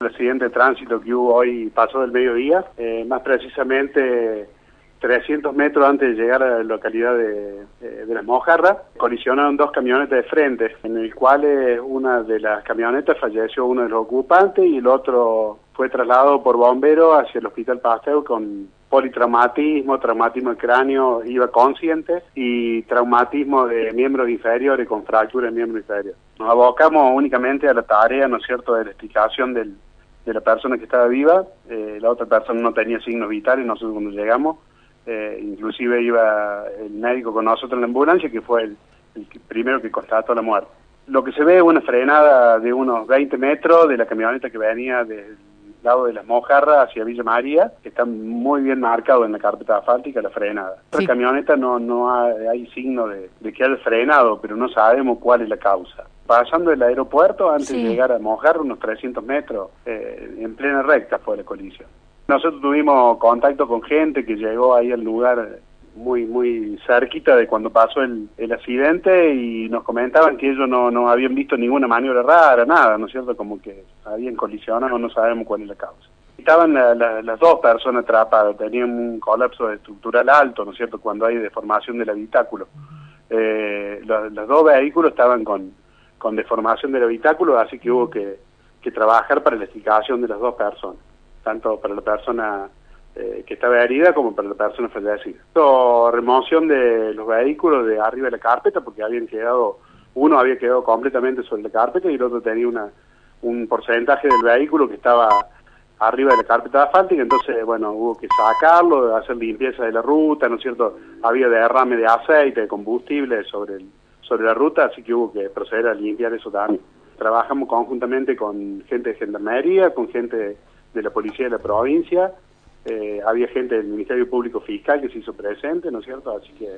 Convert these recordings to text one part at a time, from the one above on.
El accidente de tránsito que hubo hoy pasó del mediodía, eh, más precisamente 300 metros antes de llegar a la localidad de, Las Mojarras, colisionaron dos camionetas de frente, en el cual eh, una de las camionetas falleció uno de los ocupantes y el otro fue trasladado por bomberos hacia el Hospital Pasteur con politraumatismo, traumatismo de cráneo, iba consciente, y traumatismo de miembros inferiores con fractura de miembro inferior. Nos abocamos únicamente a la tarea, ¿no es cierto?, de la explicación del, de la persona que estaba viva, eh, la otra persona no tenía signos vitales, nosotros cuando llegamos, eh, inclusive iba el médico con nosotros en la ambulancia, que fue el, el primero que constató la muerte. Lo que se ve es una frenada de unos 20 metros de la camioneta que venía del lado de las Mojarras hacia Villa María, que está muy bien marcado en la carpeta asfáltica, la frenada. La camioneta no, no hay, signo de, que haya frenado, pero no sabemos cuál es la causa. Pasando el aeropuerto, antes de llegar a Mojarra, unos 300 metros, eh, en plena recta fue la colisión. Nosotros tuvimos contacto con gente que llegó ahí al lugar muy muy cerquita de cuando pasó el, el accidente y nos comentaban que ellos no, no habían visto ninguna maniobra rara, nada, ¿no es cierto? Como que habían colisionado, no sabemos cuál es la causa. Estaban las dos personas atrapadas, tenían un colapso estructural alto, ¿no es cierto?, cuando hay deformación del habitáculo. Eh, los, dos vehículos estaban con, con deformación del habitáculo, así que hubo que, que trabajar para la explicación de las dos personas, tanto para la persona eh, que estaba herida como para la persona fallecida. Remoción de los vehículos de arriba de la carpeta porque habían quedado, uno había quedado completamente sobre la carpeta y el otro tenía una, un porcentaje del vehículo que estaba arriba de la carpeta asfáltica, entonces, bueno, hubo que sacarlo, hacer limpieza de la ruta, ¿no es cierto? Había derrame de aceite, de combustible sobre, el, sobre la ruta, así que hubo que proceder a limpiar eso también. Trabajamos conjuntamente con gente de gendarmería, con gente de la policía de la provincia, eh, había gente del Ministerio Público Fiscal que se hizo presente, ¿no es cierto? Así que,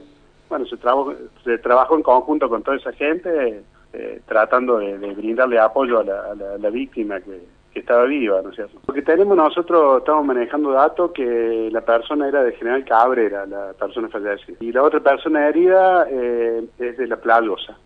bueno, se, trabajó, se trabajó en conjunto con toda esa gente, eh, tratando de, brindarle apoyo a la, víctima que, estaba viva, ¿no es cierto? Porque tenemos nosotros, estamos manejando datos que la persona era de General Cabrera, la persona fallecida, y la otra persona herida eh, es de La Playosa.